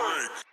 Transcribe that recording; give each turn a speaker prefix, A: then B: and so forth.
A: freak.